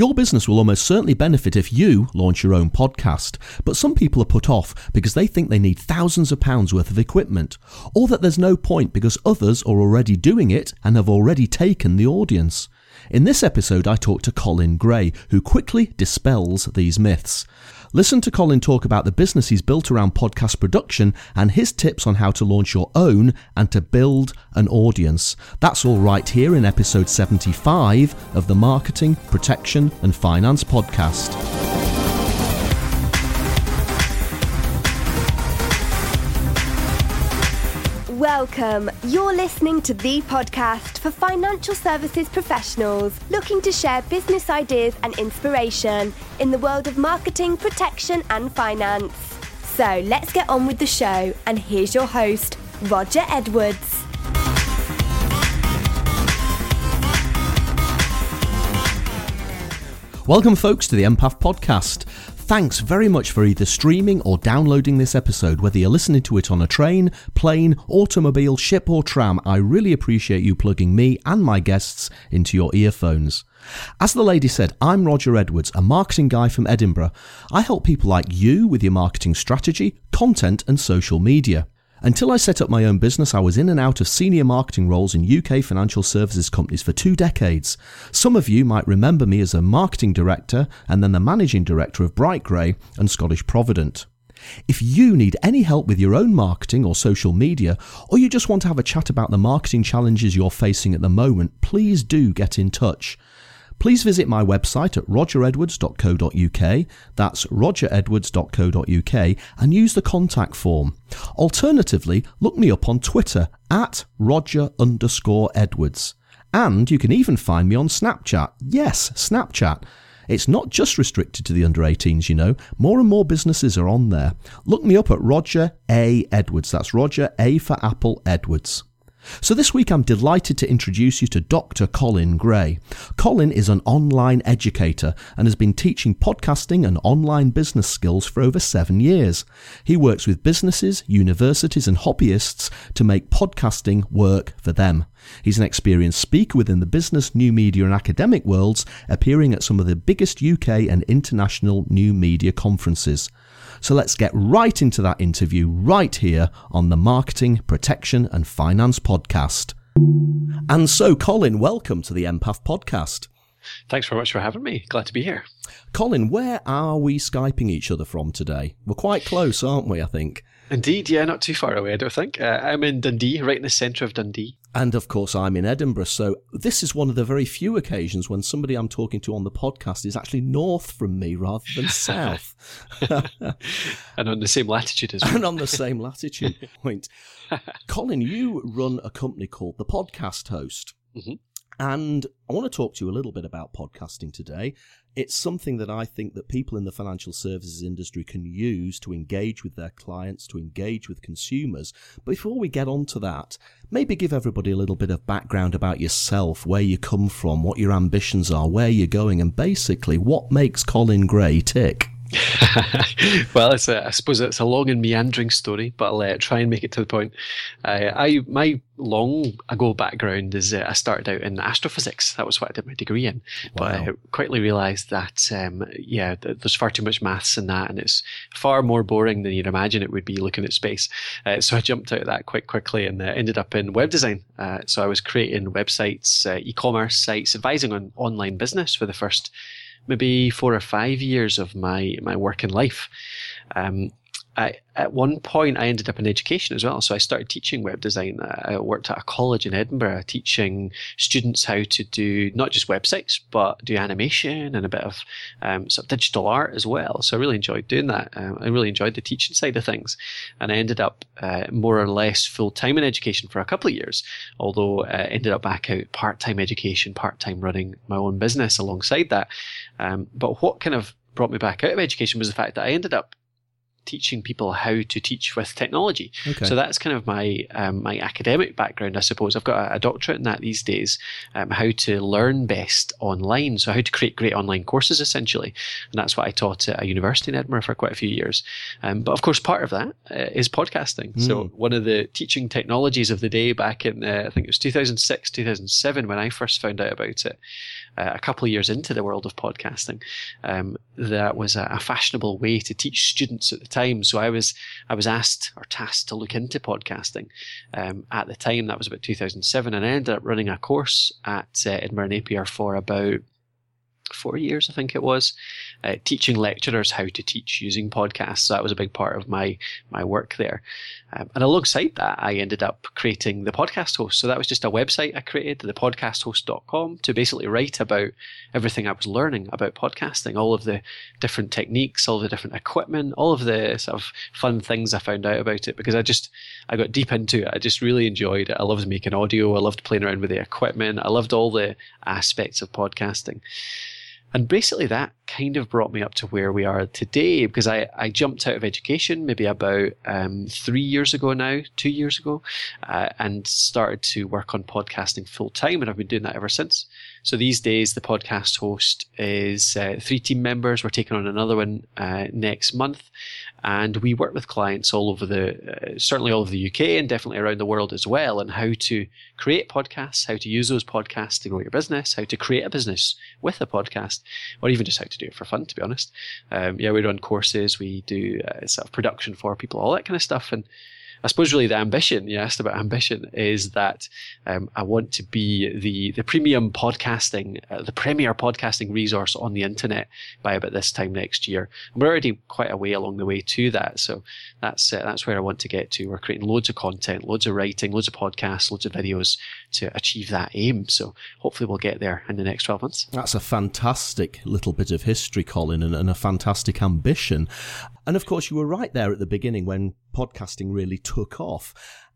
Your business will almost certainly benefit if you launch your own podcast, but some people are put off because they think they need thousands of pounds worth of equipment, or that there's no point because others are already doing it and have already taken the audience. In this episode, I talk to Colin Gray, who quickly dispels these myths. Listen to Colin talk about the business he's built around podcast production and his tips on how to launch your own and to build an audience. That's all right here in episode 75 of the Marketing, Protection and Finance podcast. Welcome. You're listening to the podcast for financial services professionals looking to share business ideas and inspiration in the world of marketing, protection, and finance. So let's get on with the show. And here's your host, Roger Edwards. Welcome, folks, to the MPF Podcast. Thanks very much for either streaming or downloading this episode, whether you're listening to it on a train, plane, automobile, ship, or tram. I really appreciate you plugging me and my guests into your earphones. As the lady said, I'm Roger Edwards, a marketing guy from Edinburgh. I help people like you with your marketing strategy, content, and social media. Until I set up my own business, I was in and out of senior marketing roles in UK financial services companies for two decades. Some of you might remember me as a marketing director and then the managing director of Bright Grey and Scottish Provident. If you need any help with your own marketing or social media, or you just want to have a chat about the marketing challenges you're facing at the moment, please do get in touch please visit my website at rogeredwards.co.uk. That's rogeredwards.co.uk and use the contact form. Alternatively, look me up on Twitter at roger underscore edwards. And you can even find me on Snapchat. Yes, Snapchat. It's not just restricted to the under 18s, you know. More and more businesses are on there. Look me up at Roger A. Edwards. That's Roger A for Apple Edwards. So this week I'm delighted to introduce you to Dr. Colin Gray. Colin is an online educator and has been teaching podcasting and online business skills for over seven years. He works with businesses, universities and hobbyists to make podcasting work for them. He's an experienced speaker within the business, new media and academic worlds, appearing at some of the biggest UK and international new media conferences. So let's get right into that interview right here on the Marketing, Protection and Finance podcast. And so, Colin, welcome to the MPF podcast. Thanks very much for having me. Glad to be here. Colin, where are we Skyping each other from today? We're quite close, aren't we? I think. Indeed, yeah, not too far away, I don't think. Uh, I'm in Dundee, right in the centre of Dundee. And of course, I'm in Edinburgh. So this is one of the very few occasions when somebody I'm talking to on the podcast is actually north from me rather than south. and on the same latitude as well. And on the same latitude point. Colin, you run a company called The Podcast Host. Mm-hmm. And I want to talk to you a little bit about podcasting today. It's something that I think that people in the financial services industry can use to engage with their clients, to engage with consumers. But before we get on to that, maybe give everybody a little bit of background about yourself, where you come from, what your ambitions are, where you're going, and basically what makes Colin Gray tick. well, it's a, I suppose it's a long and meandering story, but I'll uh, try and make it to the point. Uh, I my long ago background is uh, I started out in astrophysics. That was what I did my degree in. Wow. But I quickly realised that um, yeah, th- there's far too much maths in that, and it's far more boring than you'd imagine it would be looking at space. Uh, so I jumped out of that quite quickly and uh, ended up in web design. Uh, so I was creating websites, e-commerce sites, advising on online business for the first maybe four or five years of my my working life. Um, I, at one point, I ended up in education as well. So I started teaching web design. I worked at a college in Edinburgh teaching students how to do not just websites, but do animation and a bit of um, sort of digital art as well. So I really enjoyed doing that. Um, I really enjoyed the teaching side of things. And I ended up uh, more or less full time in education for a couple of years, although I uh, ended up back out part time education, part time running my own business alongside that. Um, but what kind of brought me back out of education was the fact that I ended up teaching people how to teach with technology. Okay. So that's kind of my um, my academic background, I suppose. I've got a, a doctorate in that these days, um, how to learn best online. So how to create great online courses, essentially, and that's what I taught at a university in Edinburgh for quite a few years. Um, but of course, part of that uh, is podcasting. Mm. So one of the teaching technologies of the day back in uh, I think it was 2006, 2007 when I first found out about it uh, a couple of years into the world of podcasting. Um, that was a, a, fashionable way to teach students at the time. So I was I was asked or tasked to look into podcasting um, at the time. That was about 2007, and I ended up running a course at uh, Edinburgh Napier for about four years, I think it was, uh, teaching lecturers how to teach using podcasts. So that was a big part of my my work there. Um, and alongside that, I ended up creating the podcast host. So that was just a website I created, the thepodcasthost.com, to basically write about everything I was learning about podcasting, all of the different techniques, all the different equipment, all of the sort of fun things I found out about it because I just I got deep into it. I just really enjoyed it. I loved making audio. I loved playing around with the equipment. I loved all the aspects of podcasting. And basically, that kind of brought me up to where we are today because I, I jumped out of education maybe about um, three years ago now, two years ago, uh, and started to work on podcasting full time. And I've been doing that ever since. So these days, the podcast host is uh, three team members. We're taking on another one uh, next month. And we work with clients all over the, uh, certainly all over the UK and definitely around the world as well, and how to create podcasts, how to use those podcasts to grow your business, how to create a business with a podcast, or even just how to do it for fun, to be honest. Um, yeah, we run courses, we do uh, sort of production for people, all that kind of stuff. And I suppose really the ambition you asked about ambition is that um, I want to be the the premium podcasting, uh, the premier podcasting resource on the internet by about this time next year. And we're already quite a way along the way to that, so that's uh, that's where I want to get to. We're creating loads of content, loads of writing, loads of podcasts, loads of videos to achieve that aim. So hopefully we'll get there in the next twelve months. That's a fantastic little bit of history, Colin, and, and a fantastic ambition. And of course, you were right there at the beginning when podcasting really took off.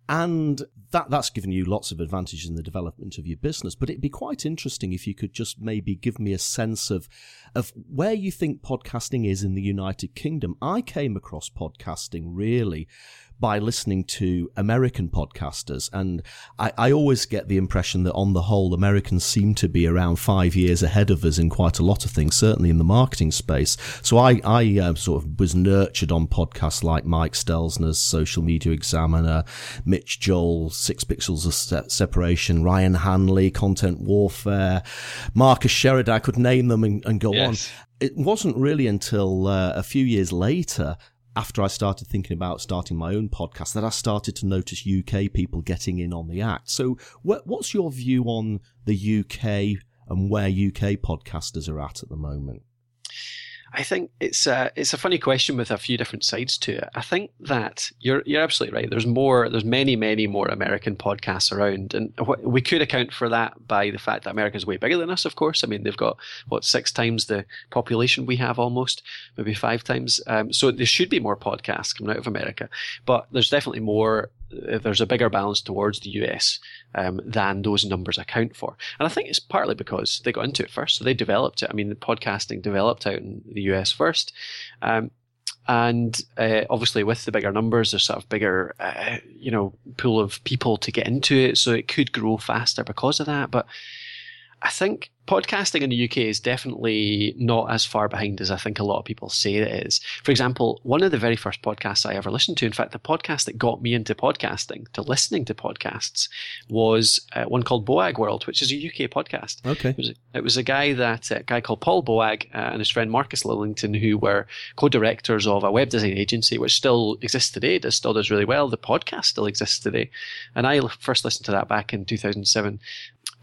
And that that's given you lots of advantages in the development of your business. But it'd be quite interesting if you could just maybe give me a sense of of where you think podcasting is in the United Kingdom. I came across podcasting really by listening to American podcasters. And I, I, always get the impression that on the whole, Americans seem to be around five years ahead of us in quite a lot of things, certainly in the marketing space. So I, I uh, sort of was nurtured on podcasts like Mike Stelzner's Social Media Examiner, Mitch Joel, Six Pixels of Se- Separation, Ryan Hanley, Content Warfare, Marcus Sheridan. I could name them and, and go yes. on. It wasn't really until uh, a few years later after I started thinking about starting my own podcast that I started to notice UK people getting in on the act. So, what's your view on the UK and where UK podcasters are at at the moment? I think it's a it's a funny question with a few different sides to it. I think that you're you're absolutely right. There's more. There's many many more American podcasts around, and we could account for that by the fact that America's way bigger than us. Of course, I mean they've got what six times the population we have, almost maybe five times. Um, so there should be more podcasts coming out of America, but there's definitely more there's a bigger balance towards the US um, than those numbers account for. And I think it's partly because they got into it first. So they developed it. I mean, the podcasting developed out in the US first. Um, and uh, obviously, with the bigger numbers, there's sort of bigger, uh, you know, pool of people to get into it, so it could grow faster because of that. But I think podcasting in the UK is definitely not as far behind as I think a lot of people say it is. For example, one of the very first podcasts I ever listened to, in fact, the podcast that got me into podcasting, to listening to podcasts, was uh, one called Boag World, which is a UK podcast. Okay. It was, it was a guy that a guy called Paul Boag uh, and his friend Marcus Lillington, who were co-directors of a web design agency, which still exists today, does still does really well. The podcast still exists today, and I first listened to that back in 2007,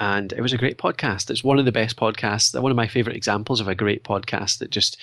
and it was a great podcast. It's one of the best podcasts. One of my favorite examples of a great podcast that just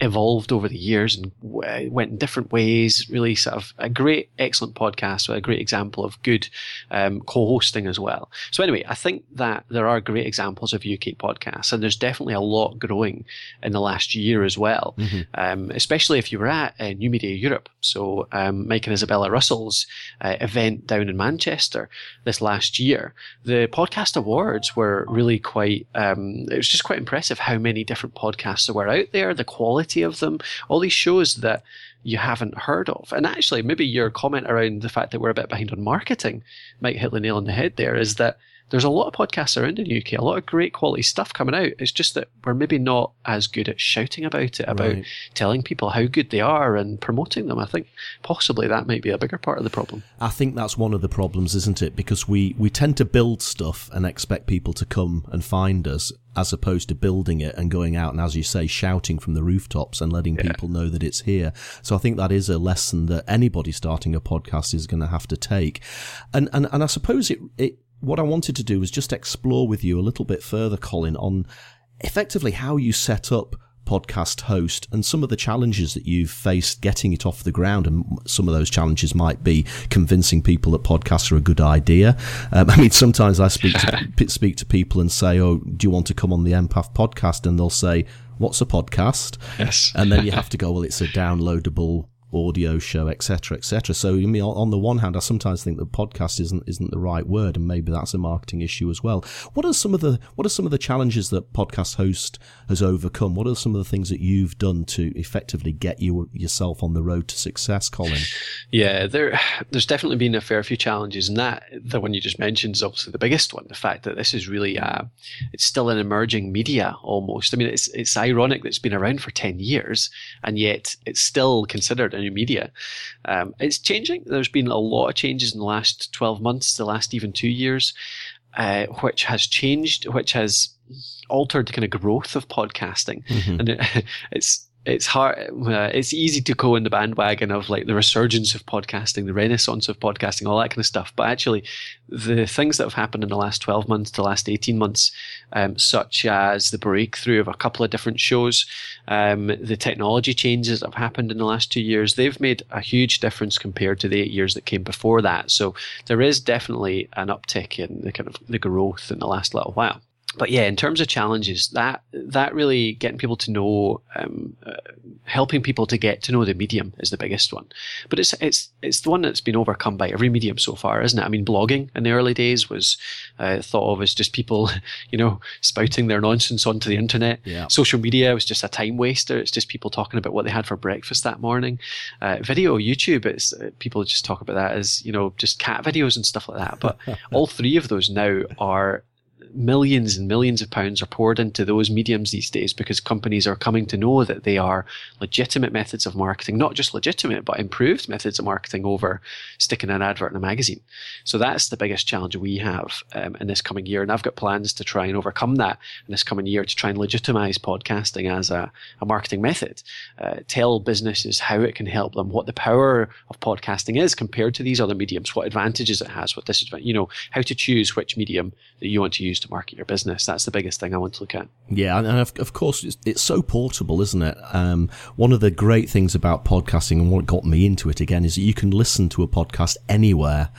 evolved over the years and went in different ways. Really, sort of a great, excellent podcast with a great example of good um, co-hosting as well. So anyway, I think that there are great examples of UK podcasts, and there's definitely a lot growing in the last year as well. Mm-hmm. Um, especially if you were at uh, New Media Europe. So um, Mike and Isabella Russell's uh, event down in Manchester this last year, the podcast awards were really quite. Um, it was just quite impressive how many different podcasts there were out there. The quality of them, all these shows that you haven't heard of. And actually, maybe your comment around the fact that we're a bit behind on marketing might hit the nail on the head there is that there's a lot of podcasts around in the UK, a lot of great quality stuff coming out. It's just that we're maybe not as good at shouting about it, about right. telling people how good they are and promoting them. I think possibly that might be a bigger part of the problem. I think that's one of the problems, isn't it? Because we, we tend to build stuff and expect people to come and find us as opposed to building it and going out and, as you say, shouting from the rooftops and letting yeah. people know that it's here. So I think that is a lesson that anybody starting a podcast is going to have to take. And, and, and I suppose it, it, what I wanted to do was just explore with you a little bit further, Colin, on effectively how you set up podcast host and some of the challenges that you've faced getting it off the ground. And some of those challenges might be convincing people that podcasts are a good idea. Um, I mean, sometimes I speak to, speak to people and say, Oh, do you want to come on the MPF podcast? And they'll say, What's a podcast? Yes. and then you have to go, Well, it's a downloadable audio show, etc., etc. So, I mean, on the one hand, I sometimes think that podcast isn't isn't the right word, and maybe that's a marketing issue as well. What are some of the what are some of the challenges that podcast host has overcome? What are some of the things that you've done to effectively get you yourself on the road to success, Colin? Yeah, there there's definitely been a fair few challenges, and that the one you just mentioned is obviously the biggest one. The fact that this is really uh, it's still an emerging media almost. I mean, it's it's ironic that it's been around for ten years, and yet it's still considered new media. Um, it's changing. There's been a lot of changes in the last 12 months, the last even two years, uh, which has changed, which has altered the kind of growth of podcasting. Mm-hmm. And it, it's it's hard. Uh, it's easy to go in the bandwagon of like the resurgence of podcasting, the renaissance of podcasting, all that kind of stuff. But actually, the things that have happened in the last twelve months to last eighteen months, um, such as the breakthrough of a couple of different shows, um, the technology changes that have happened in the last two years, they've made a huge difference compared to the eight years that came before that. So there is definitely an uptick in the kind of the growth in the last little while but yeah, in terms of challenges, that that really getting people to know, um, uh, helping people to get to know the medium is the biggest one. But it's it's it's the one that's been overcome by every medium so far, isn't it? I mean, blogging in the early days was uh, thought of as just people, you know, spouting their nonsense onto the internet. Yeah. Social media was just a time waster. It's just people talking about what they had for breakfast that morning. Uh, video, YouTube, it's uh, people just talk about that as you know just cat videos and stuff like that. But all three of those now are millions and millions of pounds are poured into those mediums these days because companies are coming to know that they are legitimate methods of marketing, not just legitimate, but improved methods of marketing over sticking an advert in a magazine. So that's the biggest challenge we have um, in this coming year. And I've got plans to try and overcome that in this coming year to try and legitimize podcasting as a, a marketing method, uh, tell businesses how it can help them, what the power of podcasting is compared to these other mediums, what advantages it has, what disadvantages, you know, how to choose which medium that you want to use to market your business. That's the biggest thing I want to look at. Yeah, and of, of course, it's, it's, so portable, isn't it? Um, one of the great things about podcasting and what got me into it again is that you can listen to a podcast anywhere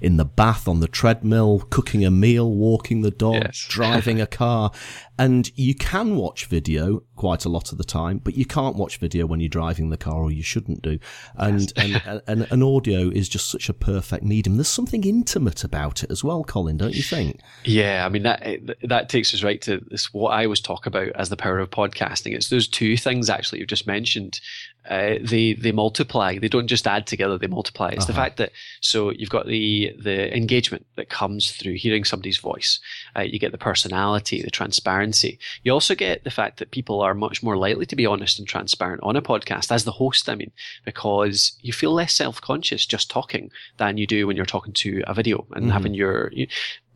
in the bath, on the treadmill, cooking a meal, walking the dog, yes. driving a car. And you can watch video quite a lot of the time, but you can't watch video when you're driving the car or you shouldn't do. And, yes. and, and, and, audio is just such a perfect medium. There's something intimate about it as well, Colin, don't you think? Yeah. I mean, that, that takes us right to this, what I always talk about as the power of podcasting. It's those two things actually you've just mentioned uh, they they multiply. They don't just add together; they multiply. It's uh-huh. the fact that so you've got the the engagement that comes through hearing somebody's voice. Uh, you get the personality, the transparency. You also get the fact that people are much more likely to be honest and transparent on a podcast as the host. I mean, because you feel less self conscious just talking than you do when you're talking to a video and mm-hmm. having your. You,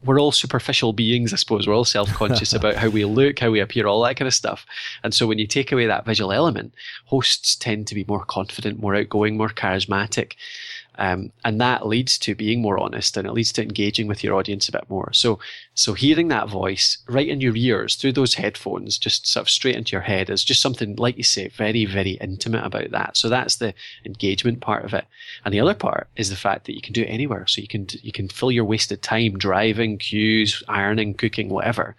we're all superficial beings, I suppose. We're all self conscious about how we look, how we appear, all that kind of stuff. And so when you take away that visual element, hosts tend to be more confident, more outgoing, more charismatic. Um, and that leads to being more honest and it leads to engaging with your audience a bit more. So, so hearing that voice right in your ears through those headphones, just sort of straight into your head is just something, like you say, very, very intimate about that. So that's the engagement part of it. And the other part is the fact that you can do it anywhere. So you can, you can fill your wasted time driving, queues, ironing, cooking, whatever.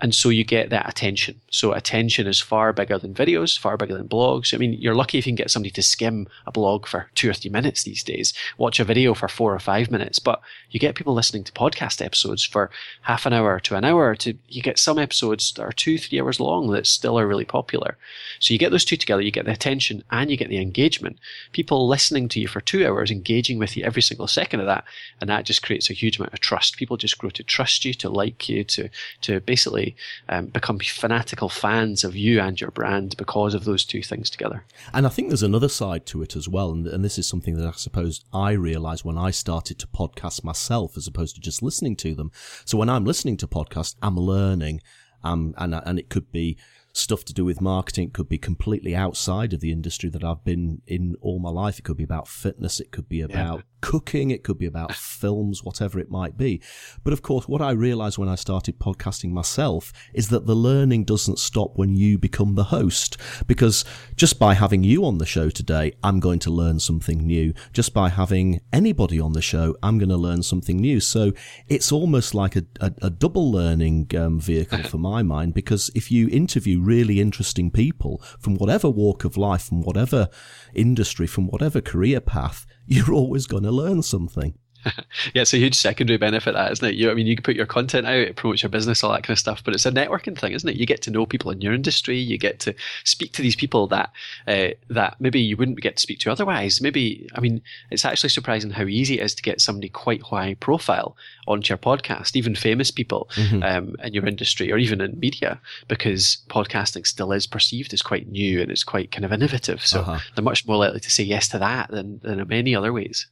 And so you get that attention. So attention is far bigger than videos, far bigger than blogs. I mean, you're lucky if you can get somebody to skim a blog for two or three minutes these days, watch a video for four or five minutes, but you get people listening to podcast episodes for half an hour to an hour to, you get some episodes that are two, three hours long that still are really popular. So you get those two together, you get the attention and you get the engagement. People listening to you for two hours, engaging with you every single second of that. And that just creates a huge amount of trust. People just grow to trust you, to like you, to, to basically um, become fanatical fans of you and your brand because of those two things together. And I think there's another side to it as well. And, and this is something that I suppose I realized when I started to podcast myself as opposed to just listening to them. So when I'm listening to podcasts, I'm learning Um, and and it could be stuff to do with marketing. It could be completely outside of the industry that I've been in all my life. It could be about fitness. It could be about yeah. cooking. It could be about films, whatever it might be. But of course, what I realized when I started podcasting myself is that the learning doesn't stop when you become the host. Because just by having you on the show today, I'm going to learn something new. Just by having anybody on the show, I'm going to learn something new. So it's almost like a, a, a double learning um, vehicle for my mind. Because if you interview really interesting people from whatever walk of life, from whatever industry, from whatever career path, you're always going to learn something. yeah, it's a huge secondary benefit that, isn't it? You, I mean, you can put your content out, it promotes your business, all that kind of stuff, but it's a networking thing, isn't it? You get to know people in your industry, you get to speak to these people that uh, that maybe you wouldn't get to speak to otherwise. Maybe, I mean, it's actually surprising how easy it is to get somebody quite high profile onto your podcast, even famous people mm-hmm. um, in your industry or even in media, because podcasting still is perceived as quite new and it's quite kind of innovative. So uh-huh. they're much more likely to say yes to that than, than in many other ways.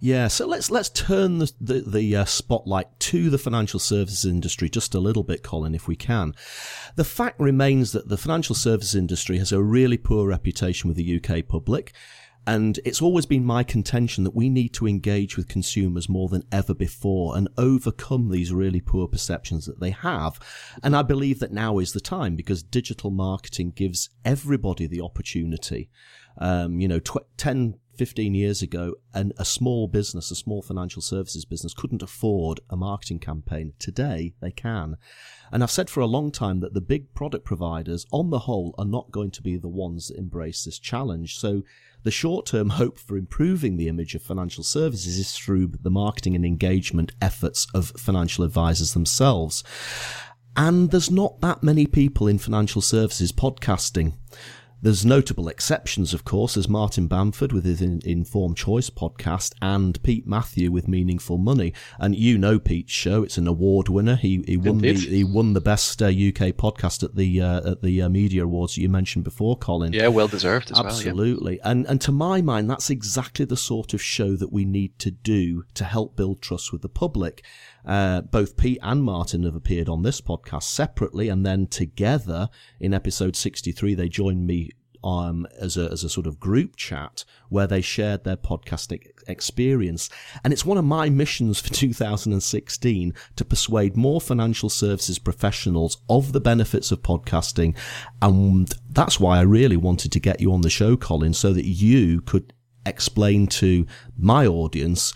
Yeah, so let's let's turn the the, the uh, spotlight to the financial services industry just a little bit, Colin, if we can. The fact remains that the financial services industry has a really poor reputation with the UK public. And it's always been my contention that we need to engage with consumers more than ever before and overcome these really poor perceptions that they have. And I believe that now is the time because digital marketing gives everybody the opportunity. Um, you know, tw- 10, 15 years ago, and a small business, a small financial services business, couldn't afford a marketing campaign. Today, they can. And I've said for a long time that the big product providers, on the whole, are not going to be the ones that embrace this challenge. So the short term hope for improving the image of financial services is through the marketing and engagement efforts of financial advisors themselves. And there's not that many people in financial services podcasting. There's notable exceptions, of course, as Martin Bamford with his Informed Choice podcast and Pete Matthew with Meaningful Money. And you know Pete's show; it's an award winner. He he won the he won the best uh, UK podcast at the uh, at the uh, media awards that you mentioned before, Colin. Yeah, well deserved. Absolutely, well, yeah. and and to my mind, that's exactly the sort of show that we need to do to help build trust with the public. Uh, both Pete and Martin have appeared on this podcast separately, and then together in episode 63, they joined me um, as a as a sort of group chat where they shared their podcasting experience. And it's one of my missions for 2016 to persuade more financial services professionals of the benefits of podcasting, and that's why I really wanted to get you on the show, Colin, so that you could explain to my audience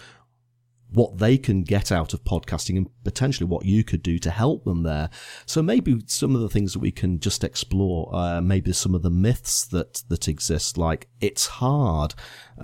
what they can get out of podcasting and potentially what you could do to help them there. So maybe some of the things that we can just explore, uh, maybe some of the myths that, that exist, like it's hard.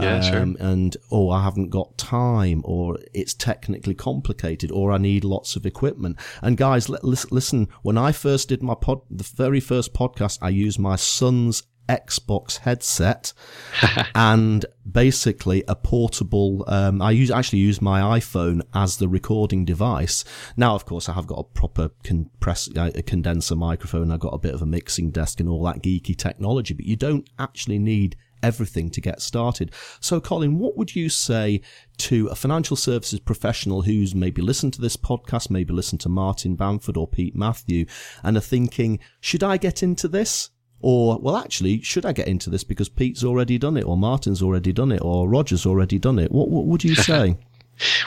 Yeah, um, sure. And, oh, I haven't got time or it's technically complicated or I need lots of equipment. And guys, listen, when I first did my pod, the very first podcast, I used my son's Xbox headset and basically a portable. Um, I use actually use my iPhone as the recording device. Now, of course, I have got a proper compress uh, a condenser microphone. I've got a bit of a mixing desk and all that geeky technology, but you don't actually need everything to get started. So, Colin, what would you say to a financial services professional who's maybe listened to this podcast, maybe listened to Martin Bamford or Pete Matthew, and are thinking, should I get into this? Or, well, actually, should I get into this because Pete's already done it, or Martin's already done it, or Roger's already done it? What, what would you say?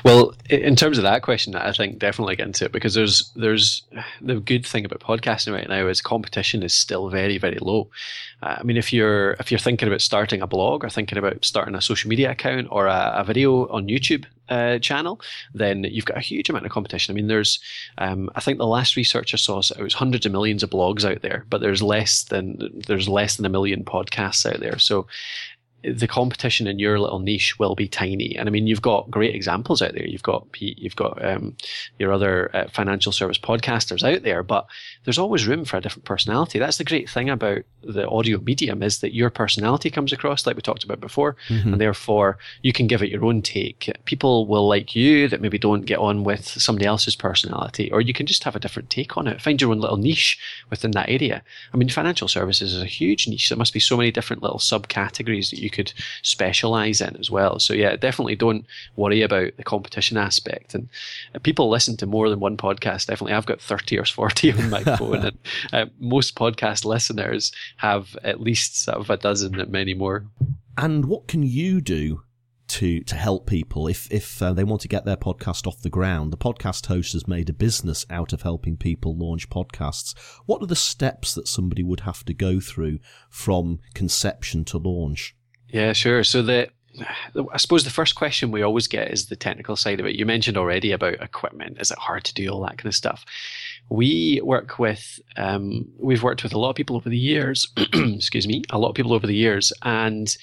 Well, in terms of that question, I think definitely get into it because there's there's the good thing about podcasting right now is competition is still very very low. Uh, I mean, if you're if you're thinking about starting a blog or thinking about starting a social media account or a, a video on YouTube uh, channel, then you've got a huge amount of competition. I mean, there's um, I think the last research I saw it was hundreds of millions of blogs out there, but there's less than there's less than a million podcasts out there. So the competition in your little niche will be tiny. And I mean, you've got great examples out there. You've got Pete, you've got um, your other uh, financial service podcasters out there, but there's always room for a different personality. That's the great thing about the audio medium is that your personality comes across, like we talked about before, mm-hmm. and therefore you can give it your own take. People will like you that maybe don't get on with somebody else's personality, or you can just have a different take on it. Find your own little niche within that area. I mean, financial services is a huge niche. There must be so many different little subcategories that you could specialize in as well. So yeah, definitely don't worry about the competition aspect. And people listen to more than one podcast. Definitely, I've got thirty or forty on my phone, and uh, most podcast listeners have at least sort of a dozen, and many more. And what can you do to to help people if if uh, they want to get their podcast off the ground? The podcast host has made a business out of helping people launch podcasts. What are the steps that somebody would have to go through from conception to launch? Yeah, sure. So the I suppose the first question we always get is the technical side of it. You mentioned already about equipment. Is it hard to do all that kind of stuff? we work with um, we've worked with a lot of people over the years excuse me a lot of people over the years and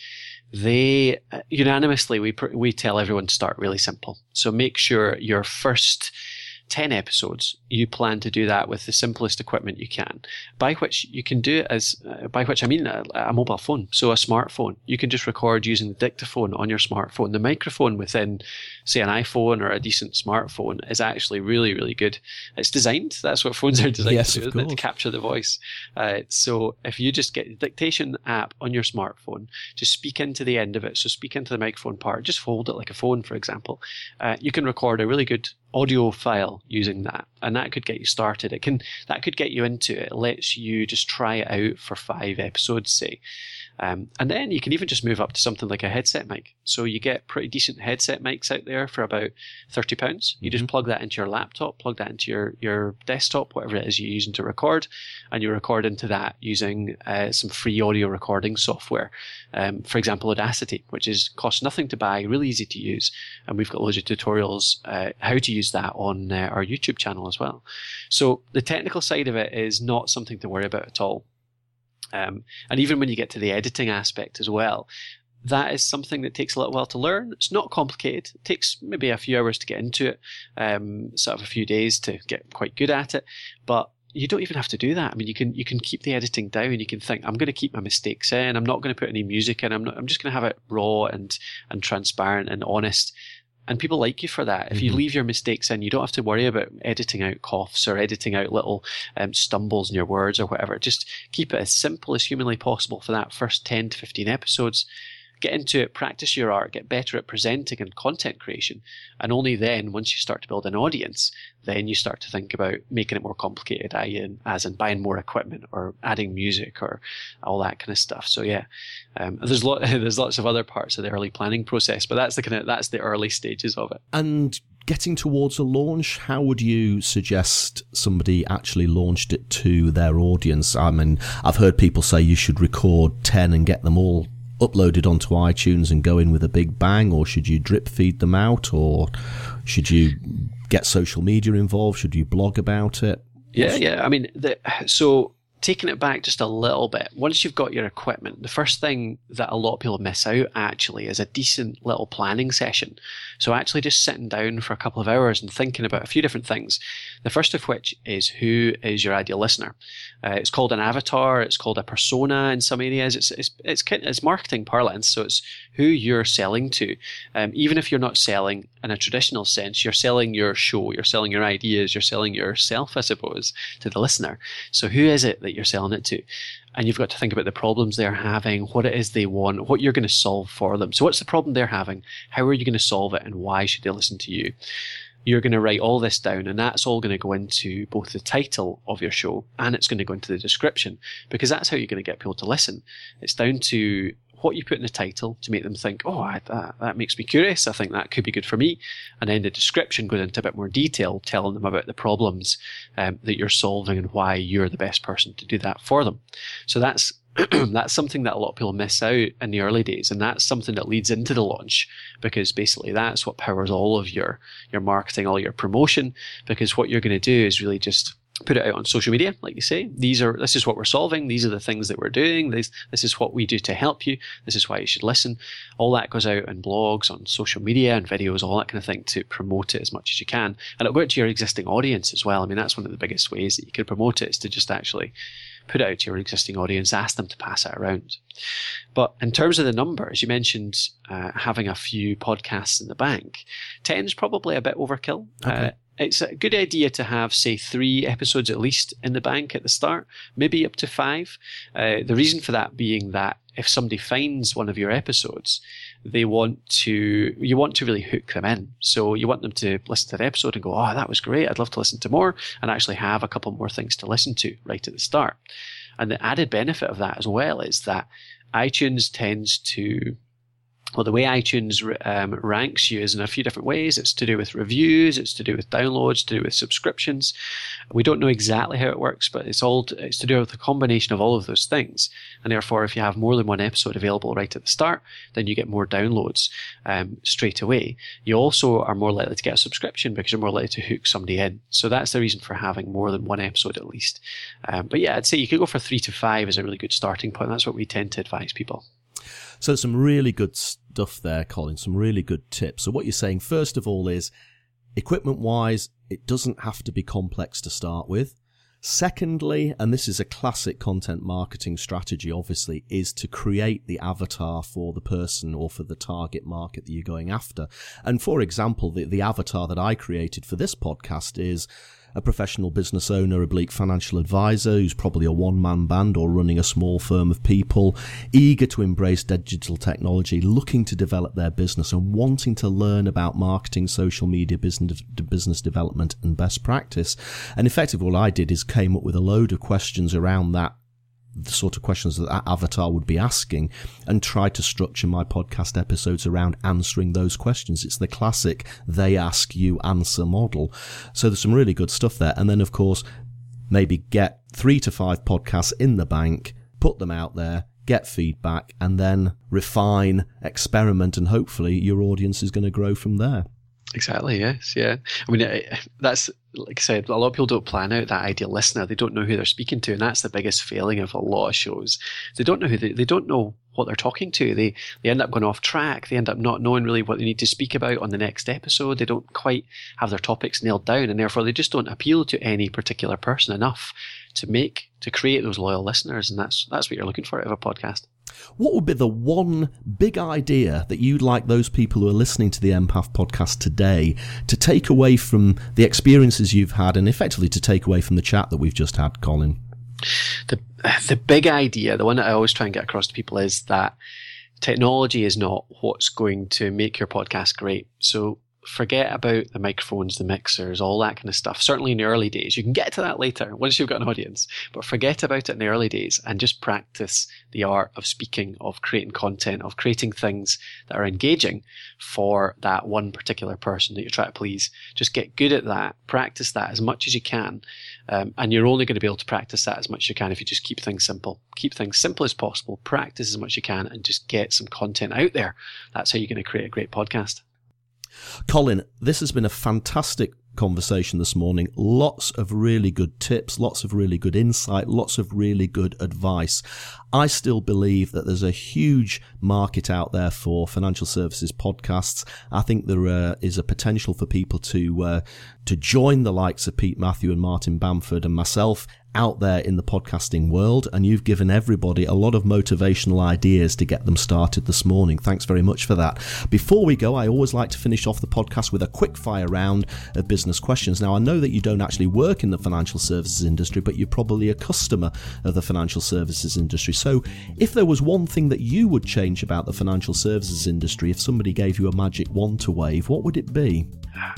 they unanimously we we tell everyone to start really simple so make sure your first 10 episodes, you plan to do that with the simplest equipment you can, by which you can do it as, uh, by which I mean a, a, mobile phone, so a smartphone. You can just record using the dictaphone on your smartphone. The microphone within, say, an iPhone or a decent smartphone is actually really, really good. It's designed, that's what phones are designed yes, to do, isn't it, to capture the voice. Uh, so if you just get the dictation app on your smartphone, just speak into the end of it, so speak into the microphone part, just hold it like a phone, for example, uh, you can record a really good audio file using that and that could get you started it can that could get you into it. it lets you just try it out for five episodes say um, and then you can even just move up to something like a headset mic. So you get pretty decent headset mics out there for about thirty pounds. You just mm-hmm. plug that into your laptop, plug that into your your desktop, whatever it is you're using to record, and you record into that using uh, some free audio recording software. Um, for example, Audacity, which is costs nothing to buy, really easy to use, and we've got loads of tutorials uh, how to use that on uh, our YouTube channel as well. So the technical side of it is not something to worry about at all. Um, and even when you get to the editing aspect as well, that is something that takes a little while to learn. It's not complicated. It takes maybe a few hours to get into it, um, sort of a few days to get quite good at it. But you don't even have to do that. I mean, you can you can keep the editing down. You can think, I'm going to keep my mistakes in. I'm not going to put any music in. I'm not, I'm just going to have it raw and and transparent and honest and people like you for that. If you mm-hmm. leave your mistakes in, you don't have to worry about editing out coughs or editing out little um, stumbles in your words or whatever. Just keep it as simple as humanly possible for that first 10 to 15 episodes get into it, practice your art, get better at presenting and content creation. And only then, once you start to build an audience, then you start to think about making it more complicated, i.e., as in buying more equipment or adding music or all that kind of stuff. So yeah, um, there's lot, there's lots of other parts of the early planning process, but that's the kind of that's the early stages of it. And getting towards a launch, how would you suggest somebody actually launched it to their audience? I mean, I've heard people say you should record 10 and get them all uploaded onto iTunes and go in with a big bang, or should you drip feed them out, or should you get social media involved? Should you blog about it? Yeah, yeah. I mean, the, so taking it back just a little bit, once you've got your equipment, the first thing that a lot of people miss out actually is a decent little planning session. So actually just sitting down for a couple of hours and thinking about a few different things. The first of which is who is your ideal listener. Uh, it's called an avatar. It's called a persona in some areas. It's it's it's, it's marketing parlance. So it's who you're selling to. Um, even if you're not selling in a traditional sense, you're selling your show. You're selling your ideas. You're selling yourself, I suppose, to the listener. So who is it that you're selling it to. And you've got to think about the problems they're having, what it is they want, what you're going to solve for them. So what's the problem they're having? How are you going to solve it? And why should they listen to you? You're going to write all this down and that's all going to go into both the title of your show and it's going to go into the description because that's how you're going to get people to listen. It's down to what you put in the title to make them think, oh, I, that, that makes me curious. I think that could be good for me. And then the description goes into a bit more detail, telling them about the problems um, that you're solving and why you're the best person to do that for them. So that's that's something that a lot of people miss out in the early days, and that's something that leads into the launch because basically that's what powers all of your your marketing, all your promotion. Because what you're going to do is really just put it out on social media, like you say. These are this is what we're solving. These are the things that we're doing. This this is what we do to help you. This is why you should listen. All that goes out in blogs, on social media, and videos, all that kind of thing to promote it as much as you can. And it'll go out to your existing audience as well. I mean, that's one of the biggest ways that you can promote it is to just actually put it out to your existing audience, ask them to pass it around. But in terms of the numbers, you mentioned uh, having a few podcasts in the bank. 10 is probably a bit overkill. Okay. Uh, it's a good idea to have, say, three episodes at least in the bank at the start, maybe up to five. Uh, the reason for that being that if somebody finds one of your episodes, they want to, you want to really hook them in. So you want them to listen to the episode and go, oh, that was great. I'd love to listen to more and actually have a couple more things to listen to right at the start. And the added benefit of that as well is that iTunes tends to well, the way iTunes um, ranks you is in a few different ways. It's to do with reviews, it's to do with downloads, to do with subscriptions. We don't know exactly how it works, but it's all to, it's to do with a combination of all of those things. And therefore, if you have more than one episode available right at the start, then you get more downloads um, straight away. You also are more likely to get a subscription because you're more likely to hook somebody in. So that's the reason for having more than one episode at least. Um, but yeah, I'd say you could go for three to five as a really good starting point. That's what we tend to advise people. So some really good stuff there, Colin. Some really good tips. So what you're saying, first of all, is equipment wise, it doesn't have to be complex to start with. Secondly, and this is a classic content marketing strategy, obviously, is to create the avatar for the person or for the target market that you're going after. And for example, the, the avatar that I created for this podcast is a professional business owner, a bleak financial advisor who's probably a one man band or running a small firm of people, eager to embrace digital technology, looking to develop their business and wanting to learn about marketing, social media, business, business development and best practice. And effectively what I did is came up with a load of questions around that the sort of questions that, that avatar would be asking and try to structure my podcast episodes around answering those questions. It's the classic they ask you answer model. So there's some really good stuff there. And then of course, maybe get three to five podcasts in the bank, put them out there, get feedback and then refine, experiment and hopefully your audience is going to grow from there. Exactly. Yes. Yeah. I mean, that's like I said. A lot of people don't plan out that ideal listener. They don't know who they're speaking to, and that's the biggest failing of a lot of shows. They don't know who they, they don't know what they're talking to. They they end up going off track. They end up not knowing really what they need to speak about on the next episode. They don't quite have their topics nailed down, and therefore they just don't appeal to any particular person enough to make to create those loyal listeners. And that's that's what you're looking for out of a podcast. What would be the one big idea that you'd like those people who are listening to the MPF podcast today to take away from the experiences you've had and effectively to take away from the chat that we've just had, Colin? The, the big idea, the one that I always try and get across to people is that technology is not what's going to make your podcast great. So forget about the microphones, the mixers, all that kind of stuff. Certainly in the early days. You can get to that later once you've got an audience, but forget about it in the early days and just practice the art of speaking, of creating content, of creating things that are engaging for that one particular person that you're trying to please. Just get good at that. Practice that as much as you can. Um, and you're only going to be able to practice that as much as you can if you just keep things simple. Keep things simple as possible. Practice as much as you can and just get some content out there. That's how you're going to create a great podcast. Colin, this has been a fantastic conversation this morning. Lots of really good tips, lots of really good insight, lots of really good advice. I still believe that there's a huge market out there for financial services podcasts. I think there uh, is a potential for people to uh, to join the likes of Pete Matthew and Martin Bamford and myself out there in the podcasting world, and you've given everybody a lot of motivational ideas to get them started this morning. Thanks very much for that. Before we go, I always like to finish off the podcast with a quick fire round of business questions. Now, I know that you don't actually work in the financial services industry, but you're probably a customer of the financial services industry. So, if there was one thing that you would change about the financial services industry, if somebody gave you a magic wand to wave, what would it be?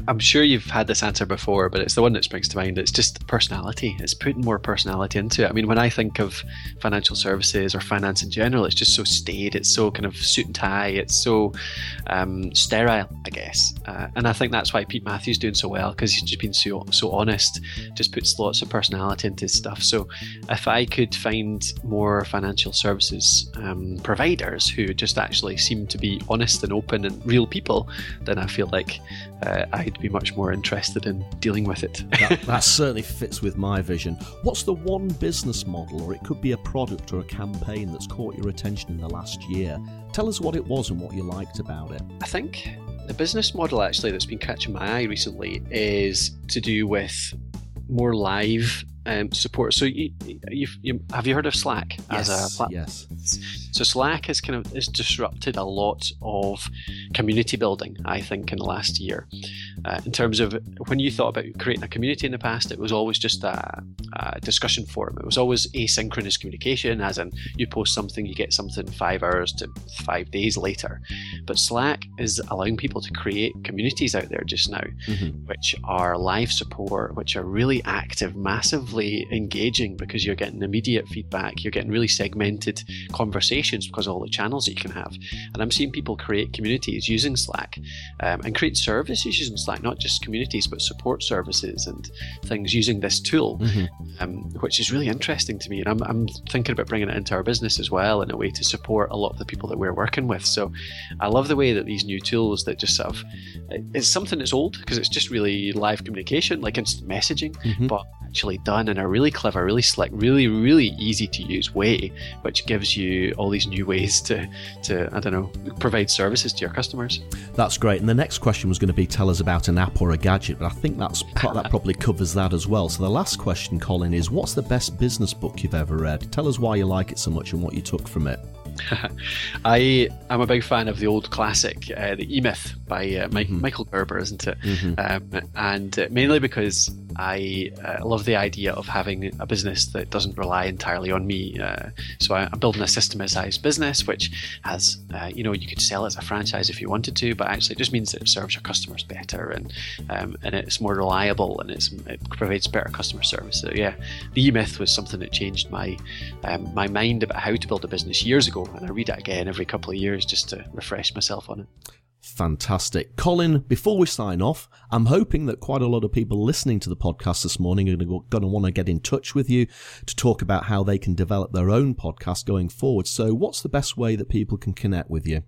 I'm sure you've had this answer before, but it's the one that springs to mind. It's just personality. It's putting more personality into it. I mean, when I think of financial services or finance in general, it's just so staid. It's so kind of suit and tie. It's so um, sterile, I guess. Uh, and I think that's why Pete Matthew's doing so well because he's just been so so honest. Just puts lots of personality into his stuff. So if I could find more financial services um, providers who just actually seem to be honest and open and real people, then I feel like uh, I'd be much more interested in dealing with it. that, that, certainly fits with my vision. What's the one business model, or it could be a product or a campaign that's caught your attention in the last year? Tell us what it was and what you liked about it. I think the business model actually that's been catching my eye recently is to do with more live um, support. So, you, you, have you heard of Slack yes, as a platform? Yes. So Slack has kind of has disrupted a lot of community building. I think in the last year, uh, in terms of when you thought about creating a community in the past, it was always just a, a, discussion forum. It was always asynchronous communication, as in you post something, you get something five hours to five days later. But Slack is allowing people to create communities out there just now, mm-hmm. which are live support, which are really active, massively engaging because you're getting immediate feedback, you're getting really segmented conversations because of all the channels that you can have. And I'm seeing people create communities using Slack um, and create services using Slack not just communities but support services and things using this tool, mm-hmm. um, which is really interesting to me. And I'm, I'm thinking about bringing it into our business as well in a way to support a lot of the people that we're working with. So I love the way that these new tools that just sort of it's something that's old because it's just really live communication, like instant messaging, mm-hmm. but actually done in a really clever, really slick, really, really easy to use way, which gives you all these new ways to, to I don't know, provide services to your customers. That's great. And the next question was going to be tell us about an app or a gadget, but I think that's that probably covers that as well. So the last question, Colin, is what's the best business book you've ever read? Tell us why you like it so much and what you took from it. I am a big fan of the old classic, uh, the E Myth by uh, Mike, mm-hmm. Michael Gerber, isn't it? Mm-hmm. Um, and uh, mainly because I uh, love the idea of having a business that doesn't rely entirely on me. Uh, so I, am building a systematized business, which has, uh, you know, you could sell it as a franchise if you wanted to, but actually it just means that it serves your customers better and um, and it's more reliable and it provides better customer service. So yeah, the Myth was something that changed my um, my mind about how to build a business years ago, and I read it again every couple of years just to refresh myself on it. Fantastic. Colin, before we sign off, I'm hoping that quite a lot of people listening to the podcast this morning are going to want to get in touch with you to talk about how they can develop their own podcast going forward. So, what's the best way that people can connect with you?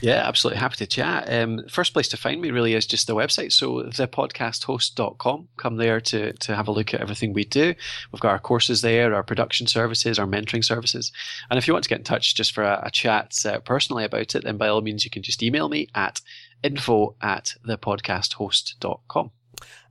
Yeah, absolutely happy to chat. Um, first place to find me really is just the website. So thepodcasthost.com. Come there to, to have a look at everything we do. We've got our courses there, our production services, our mentoring services. And if you want to get in touch just for a, a chat uh, personally about it, then by all means you can just email me at info at thepodcasthost.com.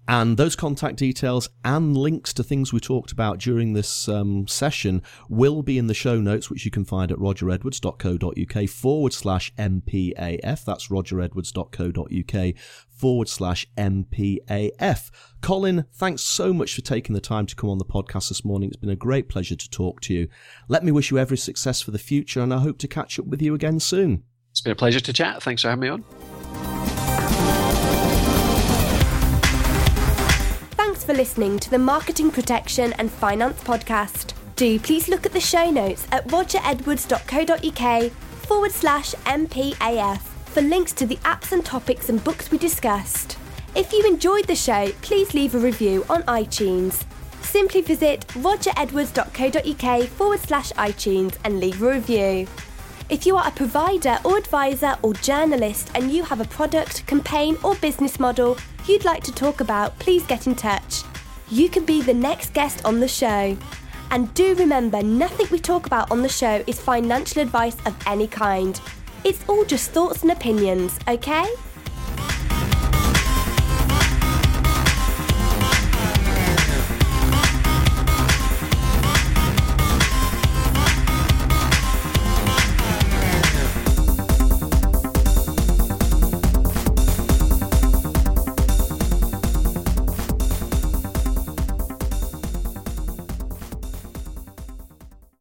And those contact details and links to things we talked about during this um, session will be in the show notes, which you can find at rogeredwards.co.uk forward slash MPAF. That's rogeredwards.co.uk forward slash MPAF. Colin, thanks so much for taking the time to come on the podcast this morning. It's been a great pleasure to talk to you. Let me wish you every success for the future, and I hope to catch up with you again soon. It's been a pleasure to chat. Thanks for having me on. For listening to the Marketing Protection and Finance podcast. Do please look at the show notes at rogeredwards.co.uk forward slash MPAF for links to the apps and topics and books we discussed. If you enjoyed the show, please leave a review on iTunes. Simply visit rogeredwards.co.uk forward slash iTunes and leave a review. If you are a provider or advisor or journalist and you have a product, campaign, or business model you'd like to talk about, please get in touch. You can be the next guest on the show. And do remember, nothing we talk about on the show is financial advice of any kind. It's all just thoughts and opinions, okay?